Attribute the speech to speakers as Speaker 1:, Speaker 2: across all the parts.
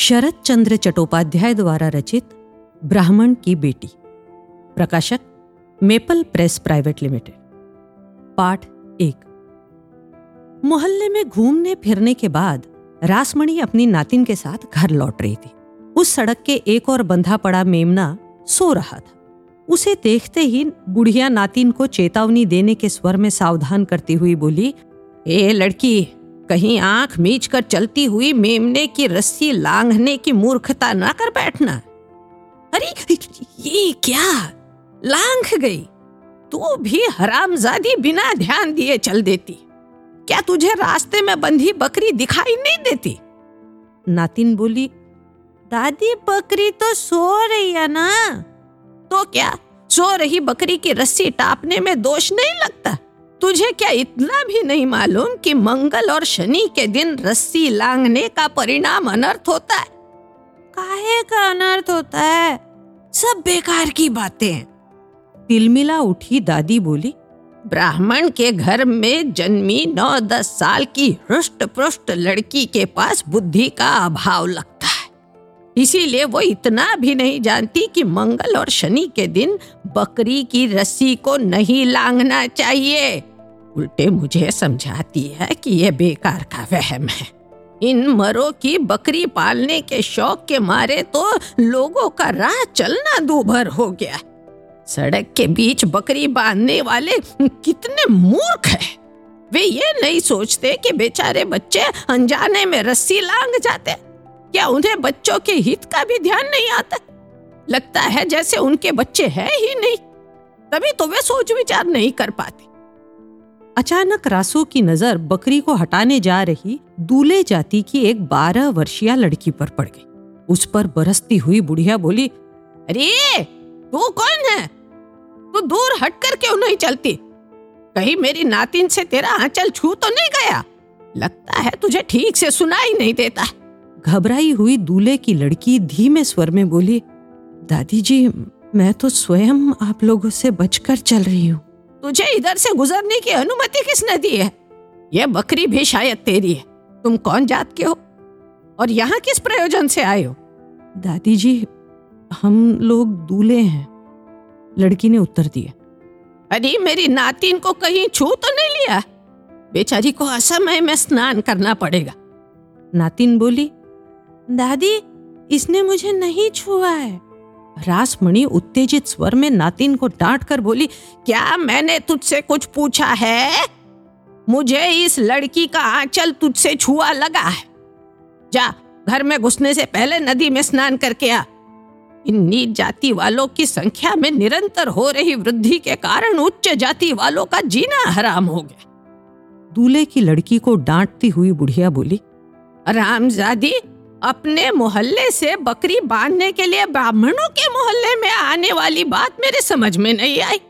Speaker 1: शरद चंद्र चट्टोपाध्याय द्वारा रचित ब्राह्मण की बेटी। प्रकाशक, मेपल प्रेस प्राइवेट लिमिटेड। पाठ एक। मोहल्ले में घूमने फिरने के बाद रासमणि अपनी नातिन के साथ घर लौट रही थी। उस सड़क के एक और बंधा पड़ा मेमना सो रहा था। उसे देखते ही बुढ़िया नातिन को चेतावनी देने के स्वर में सावधान करती हुई बोली, ए लड़की कहीं आँख मीच कर चलती हुई मेमने की रस्सी लांघने की मूर्खता ना कर बैठना। अरे, ये क्या? लांघ गई। तू भी हरामजादी बिना ध्यान दिए चल देती। क्या तुझे रास्ते में बंधी बकरी दिखाई नहीं देती? नातिन बोली, दादी, बकरी तो सो रही है ना? तो क्या? सो रही बकरी की रस्सी टापने में दोष नहीं लगता? तुझे क्या इतना भी नहीं मालूम कि मंगल और शनि के दिन रस्सी लांगने का परिणाम अनर्थ होता है? काहे का अनर्थ होता है? सब बेकार की बातें तिलमिला उठी, दादी बोली, ब्राह्मण के घर में जन्मी नौ दस साल की हृष्ट पृष्ट लड़की के पास बुद्धि का अभाव लगता है। इसीलिए वो इतना भी नहीं जानती कि मंगल और शनि के दिन बकरी की रस्सी को नहीं लांगना चाहिए। उल्टे मुझे समझाती है कि यह बेकार का वहम है। इन मरों की बकरी पालने के शौक के मारे तो लोगों का राह चलना दूभर हो गया। सड़क के बीच बकरी बांधने वाले कितने मूर्ख हैं। वे ये नहीं सोचते कि बेचारे बच्चे अनजाने में रस्सी लांग जाते। क्या उन्हें बच्चों के हित का भी ध्यान नहीं आता? लगता है जैसे उनके बच्चे हैं ही नहीं। तभी तो वे सोच विचार नहीं कर पाते। अचानक रासू की नज़र बकरी को हटाने जा रही दूल्हे जाति की एक बारह वर्षीय लड़की पर पड़ गई। उस पर बरसती हुई बुढ़िया बोली, अरे, तू कौन है? तू दूर हटकर क्यों नहीं चलती? कहीं मेरी नातिन से तेरा आंचल छू तो नहीं गया? लगता है तुझे ठीक से सुनाई नहीं देता। घबराई हुई दूल्हे की लड़की धीमे स्वर में बोली, दादी जी, मैं तो स्वयं आप लोगों से बचकर चल रही हूँ। तुझे इधर से गुजरने की अनुमति किसने दी है? यह बकरी भी शायद तेरी है। तुम कौन जात के हो? और यहाँ किस प्रयोजन से आए हो? दादी जी हम लोग दूल्हे हैं। लड़की ने उत्तर दिया। अरे मेरी नातिन को कहीं छू तो नहीं लिया। बेचारी को असमय में स्नान करना पड़ेगा। नातिन बोली दादी इसने मुझे नहीं छुआ है। रासमणि उत्तेजित स्वर में नातिन को डांट कर बोली, क्या मैंने तुझसे कुछ पूछा है? मुझे इस लड़की का आंचल तुझसे छुआ लगा है। जा, घर में घुसने से पहले नदी में स्नान करके आ। इन नीच जाति वालों की संख्या में निरंतर हो रही वृद्धि के कारण उच्च जाति वालों का जीना हराम हो गया। दूल्हे की लड़की को डांटती हुई बुढ़िया बोली, रामजादी अपने मोहल्ले से बकरी बांधने के लिए ब्राह्मणों के मोहल्ले में आने वाली बात मेरे समझ में नहीं आई।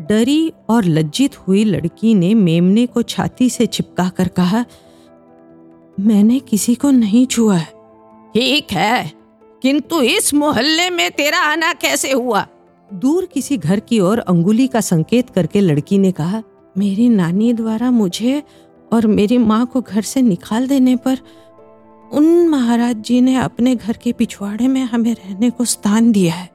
Speaker 1: डरी और लज्जित हुई लड़की ने मेमने को छाती से चिपका कर कहा, मैंने किसी को नहीं छुआ है। ठीक है, किंतु इस मोहल्ले में तेरा आना कैसे हुआ? दूर किसी घर की ओर अंगुली का संकेत करके लड़की ने कहा, मेरी नानी द्वारा मुझे और मेरी माँ को घर से निकाल देने पर उन महाराज जी ने अपने घर के पिछवाड़े में हमें रहने को स्थान दिया है।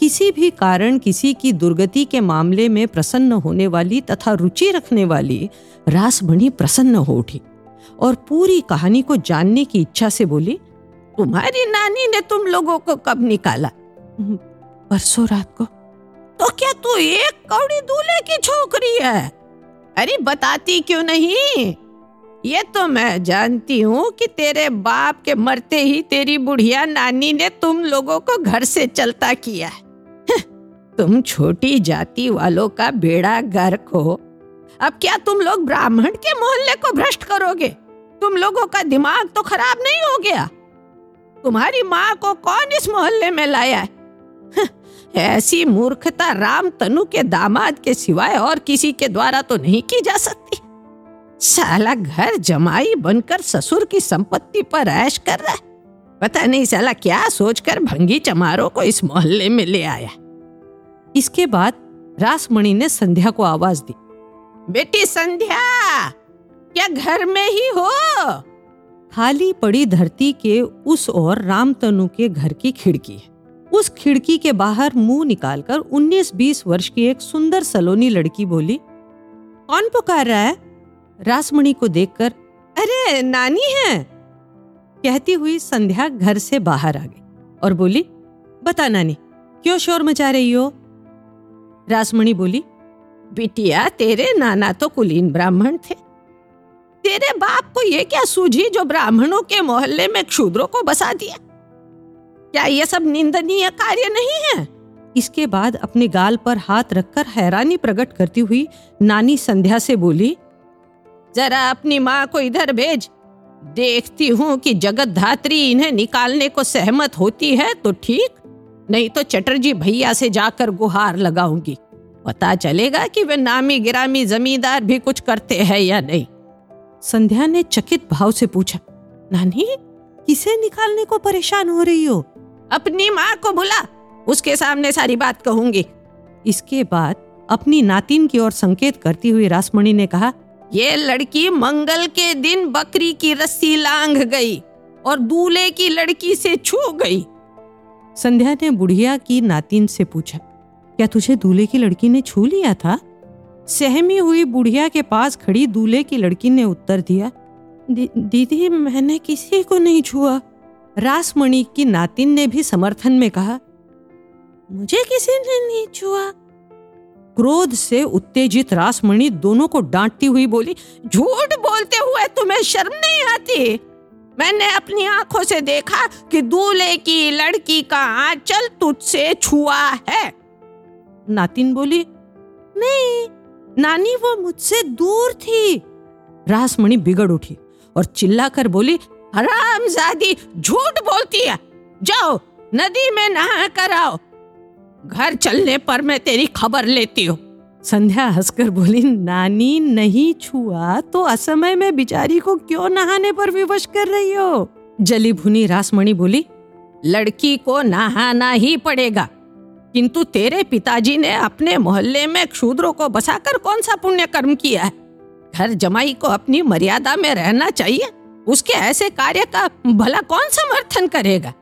Speaker 1: किसी भी कारण किसी की दुर्गति के मामले में प्रसन्न होने वाली तथा रुचि रखने वाली रासमणि प्रसन्न हो उठी और पूरी कहानी को जानने की इच्छा से बोली, तुम्हारी नानी ने तुम लोगों को कब निकाला? परसों रात को। तो क्या तू एक कौड़ी दूल्हे की छोकरी है? अरे बताती क्यों नहीं? ये तो मैं जानती हूँ कि तेरे बाप के मरते ही तेरी बुढ़िया नानी ने तुम लोगों को घर से चलता किया है। तुम छोटी जाति वालों का बेड़ा गर्क हो। अब क्या तुम लोग ब्राह्मण के मोहल्ले को भ्रष्ट करोगे? तुम लोगों का दिमाग तो खराब नहीं हो गया? तुम्हारी माँ को कौन इस मोहल्ले में लाया है, ऐसी मूर्खता राम तनु के दामाद के सिवाय और किसी के द्वारा तो नहीं की जा सकती। साला घर जमाई बनकर ससुर की संपत्ति पर ऐश कर रहा है। पता नहीं साला क्या सोचकर भंगी चमारों को इस मोहल्ले में ले आया। इसके बाद रासमणि ने संध्या को आवाज़ दी, बेटी संध्या, क्या घर में ही हो? खाली पड़ी धरती के उस ओर रामतनु के घर की खिड़की है। उस खिड़की के बाहर मुँह निकालकर 19-20 वर्ष की एक सुंदर सलोनी लड़की बोली, कौन पुकार रहा है? रासमणि को देखकर, अरे, नानी है! कहती हुई संध्या घर से बाहर आ गई और बोली, बता नानी, क्यों शोर मचा रही हो? रासमणि बोली, बिटिया, तेरे नाना तो कुलीन ब्राह्मण थे। तेरे बाप को ये क्या सूझी जो ब्राह्मणों के मोहल्ले में क्षुद्रों को बसा दिया? क्या यह सब निंदनीय कार्य नहीं है? इसके बाद अपने गाल पर हाथ रखकर हैरानी प्रकट करती हुई नानी संध्या से बोली जरा अपनी माँ को इधर भेज। देखती हूँ कि जगत धात्री इन्हें निकालने को सहमत होती है तो ठीक, नहीं तो चटर्जी भैया से जाकर गुहार लगाऊँगी। पता चलेगा कि वे नामी गिरामी जमींदार भी कुछ करते हैं या नहीं। संध्या ने चकित भाव से पूछा, नानी, किसे निकालने को परेशान हो रही हो? अपनी माँ को बुला, उसके सामने सारी बात कहूँगी। इसके बाद अपनी नातिन की ओर संकेत करती हुई रासमणि ने कहा ये लड़की मंगल के दिन बकरी की रस्सी लांग गई और दूल्हे की लड़की से छू गई। संध्या ने बुढ़िया की नातिन से पूछा, क्या तुझे दूल्हे की लड़की ने छू लिया था? सहमी हुई बुढ़िया के पास खड़ी दूल्हे की लड़की ने उत्तर दिया दीदी, मैंने किसी को नहीं छुआ। रासमणि की नातिन ने भी समर्थन में कहा, मुझे किसी ने नहीं छुआ। क्रोध से उत्तेजित रासमणि दोनों को डांटती हुई बोली, झूठ बोलते हुए तुम्हें शर्म नहीं आती? मैंने अपनी आँखों से देखा कि दूल्हे की लड़की का आंचल तुझसे छुआ है। नातिन बोली, नहीं, नानी वो मुझसे दूर थी। रासमणि बिगड़ उठी और चिल्लाकर बोली, हरामजादी, झूठ बोलती है। जाओ, नदी में नहा कर आओ। घर चलने पर मैं तेरी खबर लेती हूँ। संध्या हंसकर बोली, नानी नहीं छुआ तो असमय में बिचारी को क्यों नहाने पर विवश कर रही हो? जली भुनी रासमणि बोली, लड़की को नहाना ही पड़ेगा। किंतु तेरे पिताजी ने अपने मोहल्ले में क्षुद्रों को बसाकर कौन सा पुण्य कर्म किया है? घर जमाई को अपनी मर्यादा में रहना चाहिए। उसके ऐसे कार्य का भला कौन समर्थन करेगा?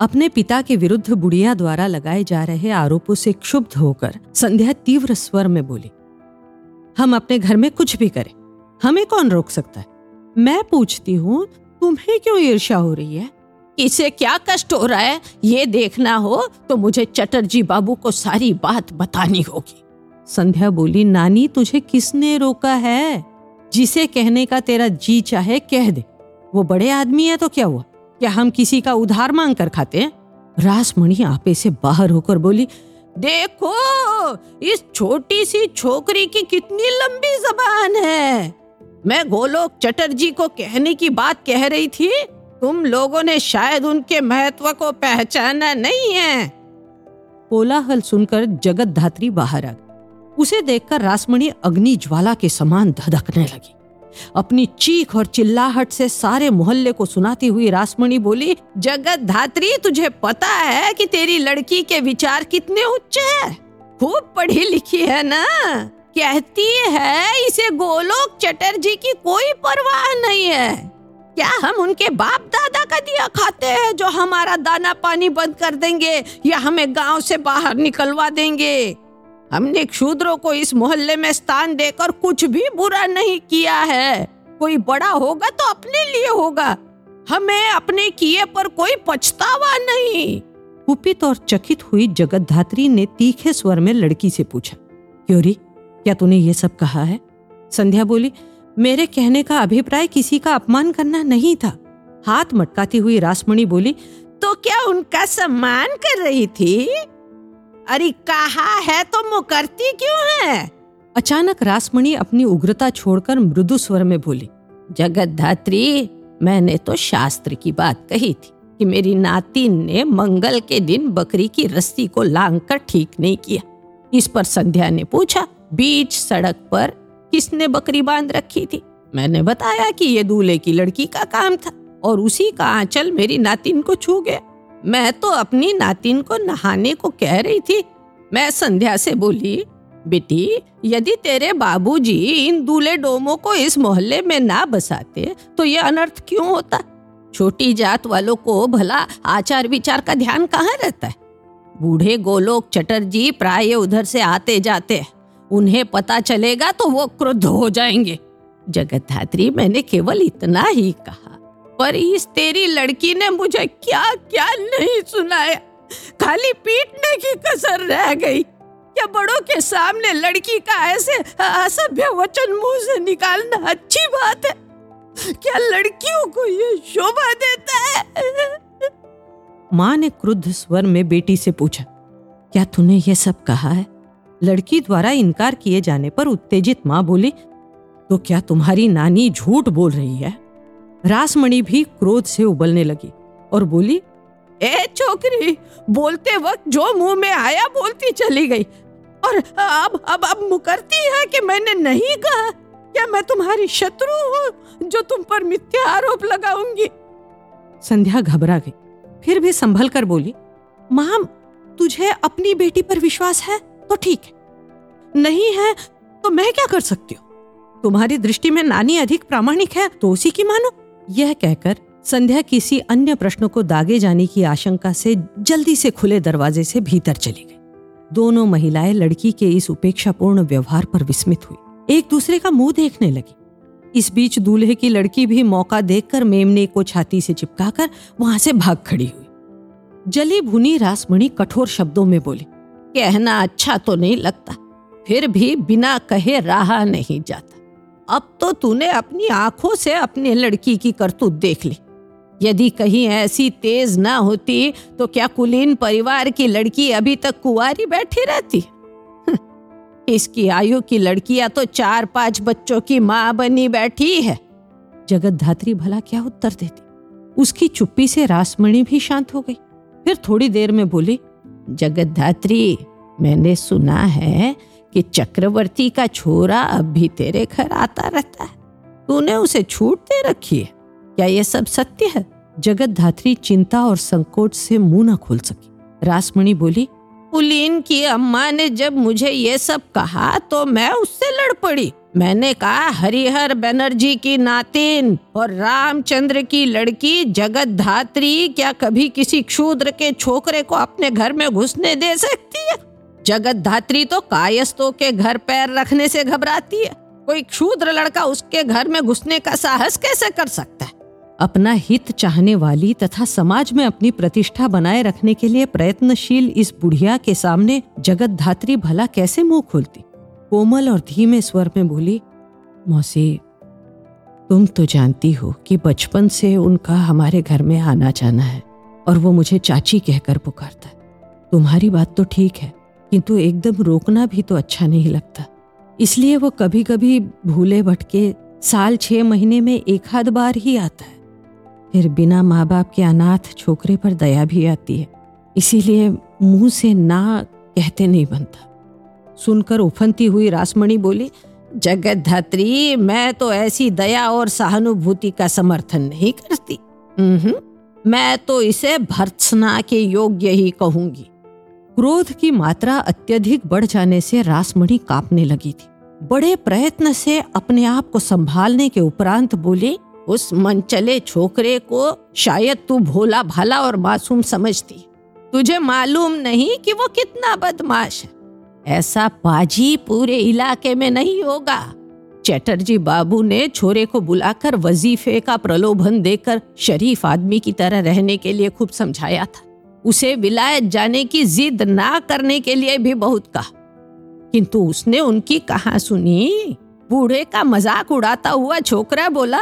Speaker 1: अपने पिता के विरुद्ध बुढ़िया द्वारा लगाए जा रहे आरोपों से क्षुब्ध होकर संध्या तीव्र स्वर में बोली, हम अपने घर में कुछ भी करें, हमें कौन रोक सकता है? मैं पूछती हूँ, तुम्हें क्यों ईर्ष्या हो रही है? इसे क्या कष्ट हो रहा है? ये देखना हो तो मुझे चटर्जी बाबू को सारी बात बतानी होगी। संध्या बोली, नानी, तुझे किसने रोका है? जिसे कहने का तेरा जी चाहे, कह दे। वो बड़े आदमी है तो क्या हुआ? क्या हम किसी का उधार मांग कर खाते हैं? रासमणि आपे से बाहर होकर बोली, देखो, इस छोटी सी छोकरी की कितनी लंबी जबान है। मैं गोलोक चटर्जी को कहने की बात कह रही थी, तुम लोगों ने शायद उनके महत्व को पहचाना नहीं है। कोलाहल सुनकर जगत धात्री बाहर आ गई। उसे देखकर रासमणि अग्नि ज्वाला के समान धधकने लगी। अपनी चीख और चिल्लाहट से सारे मोहल्ले को सुनाती हुई रासमणि बोली, जगत धात्री, तुझे पता है कि तेरी लड़की के विचार कितने उच्च है? खूब पढ़ी लिखी है ना? कहती है, इसे गोलोक चटर्जी की कोई परवाह नहीं है। क्या हम उनके बाप दादा का दिया खाते हैं जो हमारा दाना पानी बंद कर देंगे या हमें गाँव से बाहर निकलवा देंगे? हमने क्षुद्रों को इस मोहल्ले में स्थान देकर कुछ भी बुरा नहीं किया है। कोई बड़ा होगा तो अपने लिए होगा। हमें अपने किए पर कोई पछतावा नहीं। कुपित और चकित हुई जगत धात्री ने तीखे स्वर में लड़की से पूछा, क्योरी, क्या तूने ये सब कहा है? संध्या बोली, मेरे कहने का अभिप्राय किसी का अपमान करना नहीं था। हाथ मटकाती हुई रासमणि बोली तो क्या उनका सम्मान कर रही थी? अरे, कहा है तो मुकरती क्यों है? अचानक रासमणि अपनी उग्रता छोड़कर मृदु स्वर में बोली जगत धात्री मैंने तो शास्त्र की बात कही थी कि मेरी नातिन ने मंगल के दिन बकरी की रस्सी को लांग कर ठीक नहीं किया। इस पर संध्या ने पूछा, बीच सड़क पर किसने बकरी बाँध रखी थी? मैंने बताया कि ये दूल्हे की लड़की का काम था और उसी का आंचल मेरी नातिन को छू गया। मैं तो अपनी नातिन को नहाने को कह रही थी। मैं संध्या से बोली, बेटी, यदि तेरे बाबूजी इन दूल्हे डोमों को इस मोहल्ले में ना बसाते तो ये अनर्थ क्यों होता? छोटी जात वालों को भला आचार विचार का ध्यान कहाँ रहता है? बूढ़े गोलोक चटर्जी प्राय उधर से आते जाते उन्हें पता चलेगा तो वो क्रुद्ध हो जाएँगे। जगत धात्री, मैंने केवल इतना ही कहा। पर इस तेरी लड़की ने मुझे क्या क्या नहीं सुनाया। खाली पीटने की कसर रह गई। क्या बड़ों के सामने लड़की का ऐसे असभ्य वचन मुँह से निकालना अच्छी बात है। क्या लड़कियों को ये शोभा देता है?
Speaker 2: माँ ने क्रुद्ध स्वर में बेटी से पूछा, क्या तूने ये सब कहा है? लड़की द्वारा इनकार किए जाने पर उत्तेजित माँ बोली तो क्या तुम्हारी नानी झूठ बोल रही है? रासमणि भी क्रोध से उबलने लगी और बोली,
Speaker 1: ए छोकरी, बोलते वक्त जो मुँह में आया बोलती चली गई। और अब अब अब मुकरती है कि मैंने नहीं कहा? क्या मैं तुम्हारी शत्रु हूँ जो तुम पर मिथ्या आरोप लगाऊँगी?
Speaker 2: संध्या घबरा गई। फिर भी संभल कर बोली, माम, तुझे अपनी बेटी पर विश्वास है तो ठीक है। नहीं है तो मैं क्या कर सकती हूँ? तुम्हारी दृष्टि में नानी अधिक प्रामाणिक है तो उसी की मानो। यह कहकर संध्या किसी अन्य प्रश्न को दागे जाने की आशंका से जल्दी से खुले दरवाजे से भीतर चली गई। दोनों महिलाएँ लड़की के इस उपेक्षापूर्ण व्यवहार पर विस्मित हुई। एक दूसरे का मुँह देखने लगी। इस बीच दूल्हे की लड़की भी मौका देखकर मेमने को छाती से चिपकाकर वहाँ से भाग खड़ी हुई। जली भुनी रासमणि कठोर शब्दों में बोली,
Speaker 1: कहना अच्छा तो नहीं लगता, फिर भी बिना कहे रहा नहीं जाता। अब तो तूने अपनी आँखों से अपने लड़की की करतूत देख ली। यदि कहीं ऐसी तेज ना होती तो क्या कुलीन परिवार की लड़की अभी तक कुंवारी बैठी रहती? इसकी आयु की लड़कियाँ तो चार पाँच बच्चों की माँ बनी बैठी है।
Speaker 2: जगत धात्री भला क्या उत्तर देती? उसकी चुप्पी से रासमणि भी शांत हो गई। फिर थोड़ी देर में बोली
Speaker 1: जगत धात्री मैंने सुना है कि चक्रवर्ती का छोरा अब भी तेरे घर आता रहता है। तूने उसे छूट दे रखी है। क्या ये सब सत्य है?
Speaker 2: जगत धात्री चिंता और संकोच से मुँह न खोल सकी। रासमणि बोली
Speaker 1: पुलीन की अम्मा ने जब मुझे ये सब कहा तो मैं उससे लड़ पड़ी। मैंने कहा, हरिहर बनर्जी की नातिन और रामचंद्र की लड़की जगत धात्री क्या कभी किसी क्षूद्र के छोकरे को अपने घर में घुसने दे सकती है? जगत धात्री तो कायस्तों के घर पैर रखने से घबराती है। कोई क्षूद्र लड़का उसके घर में घुसने का साहस कैसे कर सकता है?
Speaker 2: अपना हित चाहने वाली तथा समाज में अपनी प्रतिष्ठा बनाए रखने के लिए प्रयत्नशील इस बुढ़िया के सामने जगत धात्री भला कैसे मुँह खोलती? कोमल और धीमे स्वर में बोली, मौसी, तुम तो जानती हो कि बचपन से उनका हमारे घर में आना जाना है और वो मुझे चाची कहकर पुकारता है। तुम्हारी बात तो ठीक है किंतु एकदम रोकना भी तो अच्छा नहीं लगता। इसलिए वो कभी कभी भूले भटके साल छह महीने में एक आध बार ही आता है। फिर बिना माँ बाप के अनाथ छोकरे पर दया भी आती है। इसीलिए मुँह से ना कहते नहीं बनता। सुनकर उफनती हुई रासमणि बोली
Speaker 1: जगत धात्री मैं तो ऐसी दया और सहानुभूति का समर्थन नहीं करती। मैं तो इसे भर्त्सना के योग्य ही कहूँगी।
Speaker 2: क्रोध की मात्रा अत्यधिक बढ़ जाने से रासमणि कांपने लगी थी। बड़े प्रयत्न से अपने आप को संभालने के उपरांत बोली,
Speaker 1: उस मनचले छोकरे को शायद तू भोला भाला और मासूम समझती। तुझे मालूम नहीं कि वो कितना बदमाश है। ऐसा पाजी पूरे इलाके में नहीं होगा। चैटर्जी बाबू ने छोरे को बुलाकर वजीफे का प्रलोभन देकर शरीफ आदमी की तरह रहने के लिए खूब समझाया था। उसे विलायत जाने की जिद ना करने के लिए भी बहुत कहा। किंतु उसने उनकी कहा सुनी, बूढ़े का मज़ाक उड़ाता हुआ छोकरा बोला,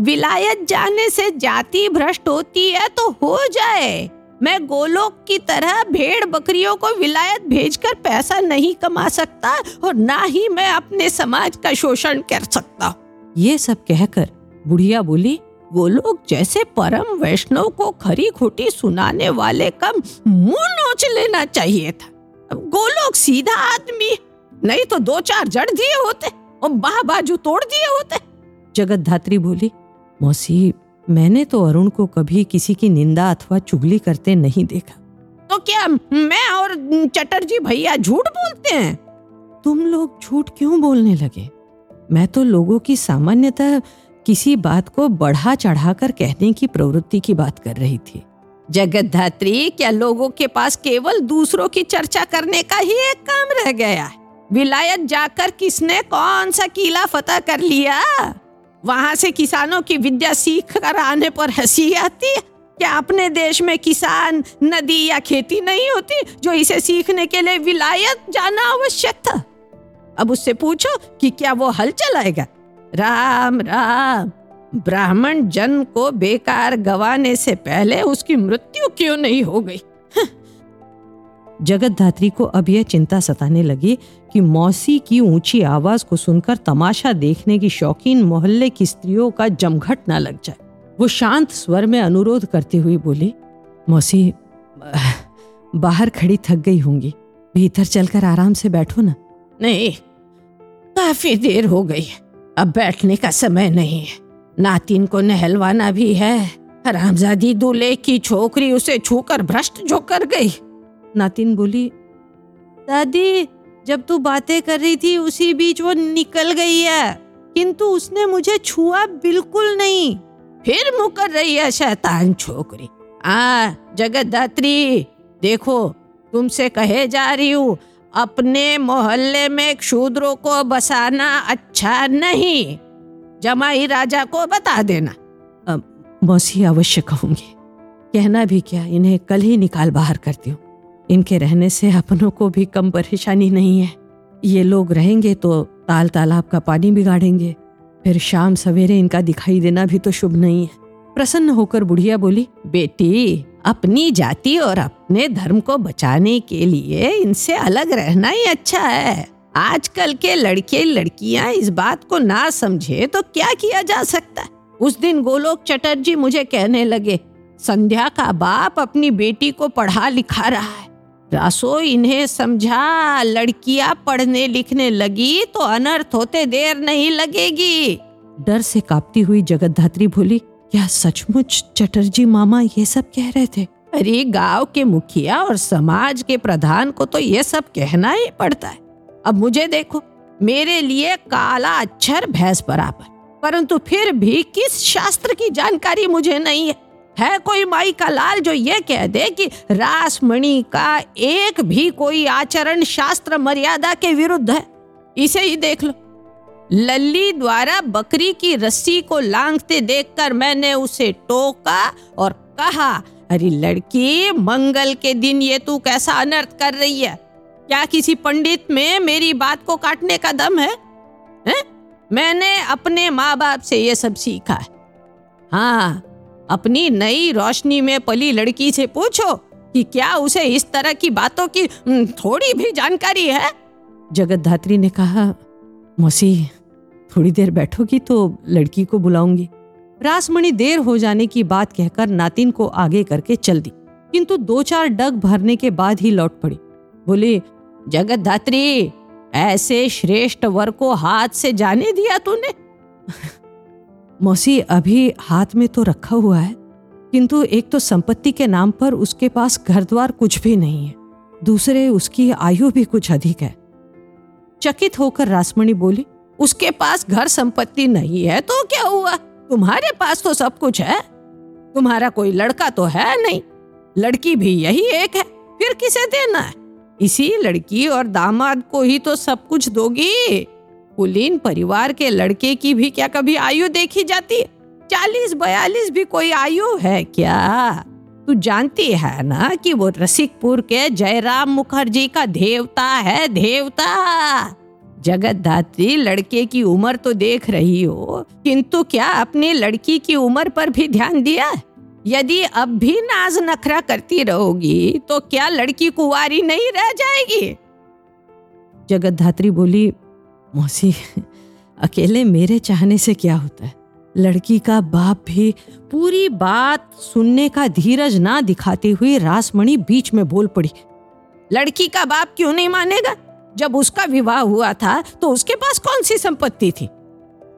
Speaker 1: विलायत जाने से जाति भ्रष्ट होती है तो हो जाए। मैं गोलोक की तरह भेड़ बकरियों को विलायत भेजकर पैसा नहीं कमा सकता और ना ही मैं अपने समाज का शोषण कर सकता
Speaker 2: ये सब कहकर बुढ़िया बोली
Speaker 1: गोलोक जैसे परम वैष्णव को खरी खोटी सुनाने वाले का मुँह नोच लेना चाहिए था। गोलोक सीधा आदमी, नहीं तो दो चार जड़ दिए होते और बाह बाजू तोड़ दिए होते।
Speaker 2: जगत धात्री बोली, मौसी, मैंने तो अरुण को कभी किसी की निंदा अथवा चुगली करते नहीं देखा।
Speaker 1: तो क्या मैं और चटर्जी भैया झूठ बोलते हैं?
Speaker 2: तुम लोग झूठ क्यों बोलने लगे? मैं तो लोगों की सामान्यतः
Speaker 3: किसी बात को बढ़ा चढ़ाकर कहने की प्रवृत्ति की बात कर रही थी।
Speaker 1: जगत धात्री क्या लोगों के पास केवल दूसरों की चर्चा करने का ही एक काम रह गया है? विलायत जाकर किसने कौन सा किला फतह कर लिया? वहाँ से किसानों की विद्या सीख कर आने पर हँसी आती? है क्या अपने देश में किसान, नदी या खेती नहीं होती, जो इसे सीखने के लिए विलायत जाना आवश्यक था? अब उससे पूछो कि क्या वो हल चलाएगा राम राम। ब्राह्मण जन्म को बेकार गवाने से पहले उसकी मृत्यु क्यों नहीं हो गई?
Speaker 3: जगत धात्री को अब यह चिंता सताने लगी कि मौसी की ऊँची आवाज़ को सुनकर तमाशा देखने की शौकीन मोहल्ले की स्त्रियों का जमघट ना लग जाए। वो शांत स्वर में अनुरोध करती हुई बोली, मौसी बाहर खड़ी थक गई होंगी। भीतर चलकर आराम से बैठो ना।
Speaker 1: नहीं, काफ़ी देर हो गई अब बैठने का समय नहीं। है नातिन को नहलवाना भी है। हरामजादी दूल्हे की छोकरी उसे छूकर भ्रष्ट जो कर गई।
Speaker 3: नातिन बोली, दादी, जब तू बातें कर रही थी, उसी बीच वो निकल गई है। किंतु उसने मुझे छुआ बिल्कुल नहीं।
Speaker 1: फिर मुकर रही है शैतान छोकरी। आ, जगत दात्री, देखो, तुमसे कहे जा रही हूँ अपने मोहल्ले में शूद्रों को बसाना अच्छा नहीं। जमाई राजा को बता देना।
Speaker 3: मौसी अवश्य कहूँगी कहना भी क्या, इन्हें कल ही निकाल बाहर करती हूँ। इनके रहने से अपनों को भी कम परेशानी नहीं है। ये लोग रहेंगे तो ताल तालाब का पानी बिगाड़ेंगे। फिर शाम सवेरे इनका दिखाई देना भी तो शुभ नहीं है। प्रसन्न होकर बुढ़िया बोली,
Speaker 1: बेटी अपनी जाति और अपने धर्म को बचाने के लिए इनसे अलग रहना ही अच्छा है। आजकल के लड़के लड़कियाँ इस बात को ना समझे तो क्या किया जा सकता? है उस दिन गोलोक चटर्जी मुझे कहने लगे, संध्या का बाप अपनी बेटी को पढ़ा लिखा रहा है। रासो इन्हें समझा, लड़कियाँ पढ़ने लिखने लगी तो अनर्थ होते देर नहीं लगेगी।
Speaker 3: डर से कांपती हुई जगत धात्री बोली क्या सचमुच चटर्जी मामा ये सब कह रहे थे?
Speaker 1: अरे, गाँव के मुखिया और समाज के प्रधान को तो ये सब कहना ही पड़ता है। अब मुझे देखो, मेरे लिए काला अक्षर भैंस बराबर, परंतु फिर भी किस शास्त्र की जानकारी मुझे नहीं है? है कोई माई का लाल जो ये कह दे कि रासमणि का एक भी कोई आचरण शास्त्र मर्यादा के विरुद्ध है? इसे ही देख लो। लल्ली द्वारा बकरी की रस्सी को लांघते देखकर मैंने उसे टोका और कहा अरे लड़की मंगल के दिन ये तू कैसा अनर्थ कर रही है? क्या किसी पंडित में मेरी बात को काटने का दम है, है? मैंने अपने माँ बाप से ये सब सीखा है। हाँ अपनी नई रोशनी में पली लड़की से पूछो कि क्या उसे इस तरह की बातों की थोड़ी भी जानकारी है?
Speaker 3: जगत धात्री ने कहा मौसी थोड़ी देर बैठोगी तो लड़की को बुलाऊँगी। रासमणि देर हो जाने की बात कहकर नातिन को आगे करके चल दी, किंतु दो चार डग भरने के बाद ही लौट पड़ी। बोली
Speaker 1: जगत धात्री ऐसे श्रेष्ठ वर को हाथ से जाने दिया तूने?
Speaker 3: मौसी अभी हाथ में तो रखा हुआ है, किंतु एक तो संपत्ति के नाम पर उसके पास घर द्वार कुछ भी नहीं है, दूसरे उसकी आयु भी कुछ अधिक है। चकित होकर रासमणि बोली
Speaker 1: उसके पास घर संपत्ति नहीं है तो क्या हुआ? तुम्हारे पास तो सब कुछ है। तुम्हारा कोई लड़का तो है नहीं। लड़की भी यही एक है, फिर किसे देना है? इसी लड़की और दामाद को ही तो सब कुछ दोगी। कुलीन परिवार के लड़के की भी क्या कभी आयु देखी जाती? है चालीस बयालीस भी कोई आयु है क्या? तू जानती है ना कि वो रसिकपुर के जयराम मुखर्जी का देवता है, देवता। जगत धात्री लड़के की उम्र तो देख रही हो, किंतु क्या अपने लड़की की उम्र पर भी ध्यान दिया? यदि अब भी नाज नखरा करती रहोगी तो क्या लड़की कुंवारी नहीं रह जाएगी?
Speaker 3: जगत धात्री बोली, मौसी, अकेले मेरे चाहने से क्या होता है? लड़की का बाप भी पूरी बात सुनने का धीरज ना दिखाती हुई रासमणि बीच में बोल पड़ी,
Speaker 1: लड़की का बाप क्यों नहीं मानेगा? जब उसका विवाह हुआ था तो उसके पास कौन सी संपत्ति थी?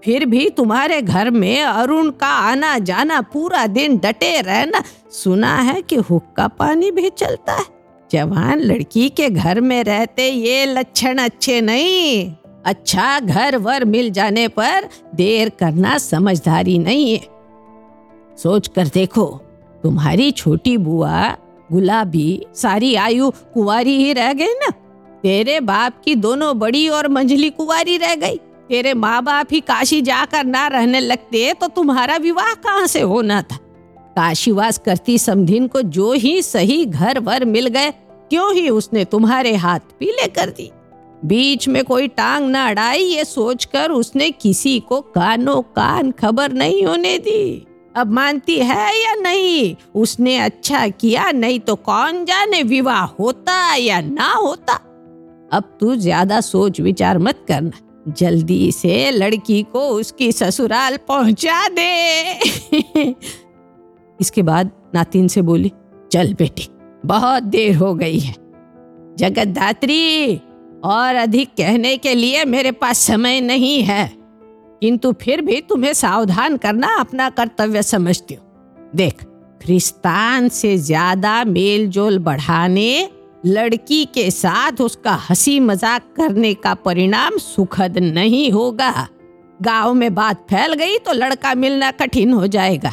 Speaker 1: फिर भी तुम्हारे घर में अरुण का आना जाना पूरा दिन डटे रहना सुना है कि हुक्का पानी भी चलता है। जवान लड़की के घर में रहते ये लक्षण अच्छे नहीं। अच्छा घर वर मिल जाने पर देर करना समझदारी नहीं है। सोच कर देखो, तुम्हारी छोटी बुआ, गुलाबी, सारी आयु कुंवारी ही रह गई ना? तेरे बाप की दोनों बड़ी और मंझली कुंवारी रह गई। तेरे माँ बाप ही काशी जाकर ना रहने लगते तो तुम्हारा विवाह कहाँ से होना था? काशीवास करती समधिन को जो ही सही घर वर मिल गए क्यों ही उसने तुम्हारे हाथ पीले कर दी बीच में कोई टांग ना अड़ाई, ये सोचकर उसने किसी को कानो कान खबर नहीं होने दी। अब मानती है या नहीं? उसने अच्छा किया, नहीं तो कौन जाने विवाह होता या ना होता? अब तू ज़्यादा सोच विचार मत करना जल्दी से लड़की को उसकी ससुराल पहुँचा दे।
Speaker 4: इसके बाद नातिन से बोली,
Speaker 1: चल बेटी, बहुत देर हो गई है। जगत धात्री और अधिक कहने के लिए मेरे पास समय नहीं है। किंतु फिर भी तुम्हें सावधान करना अपना कर्तव्य समझती हूँ। देख, ख्रिस्तान से ज़्यादा मेल जोल बढ़ाने लड़की के साथ उसका हँसी मज़ाक करने का परिणाम सुखद नहीं होगा। गाँव में बात फैल गई तो लड़का मिलना कठिन हो जाएगा।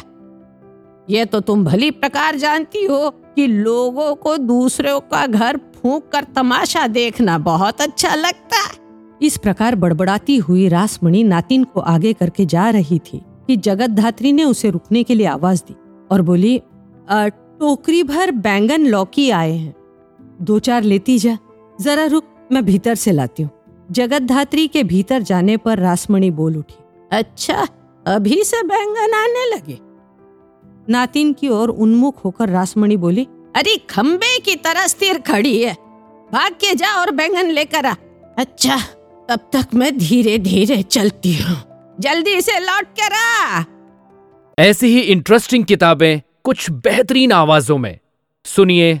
Speaker 1: ये तो तुम भली प्रकार जानती हो कि लोगों को दूसरों का घर फूंक कर तमाशा देखना बहुत अच्छा लगता। है
Speaker 4: इस प्रकार बड़बड़ाती हुई रासमणि नातिन को आगे करके जा रही थी कि जगत धात्री ने उसे रुकने के लिए आवाज़ दी और बोली टोकरी भर बैंगन लौकी आए हैं। दो चार लेती जा। जरा रुक, मैं भीतर से लाती हूँ। जगत धात्री के भीतर जाने पर रासमणी बोल उठी
Speaker 1: अच्छा अभी से बैंगन आने लगे?
Speaker 4: नातिन की ओर उन्मुख होकर रासमणी बोली,
Speaker 1: अरे खम्बे की तरह स्थिर खड़ी है। भाग के जा और बैंगन लेकर आ। अच्छा तब तक मैं धीरे धीरे चलती हूँ। जल्दी से लौट कर आ।
Speaker 5: ऐसी ही इंटरेस्टिंग किताबें कुछ बेहतरीन आवाजों में। सुनिए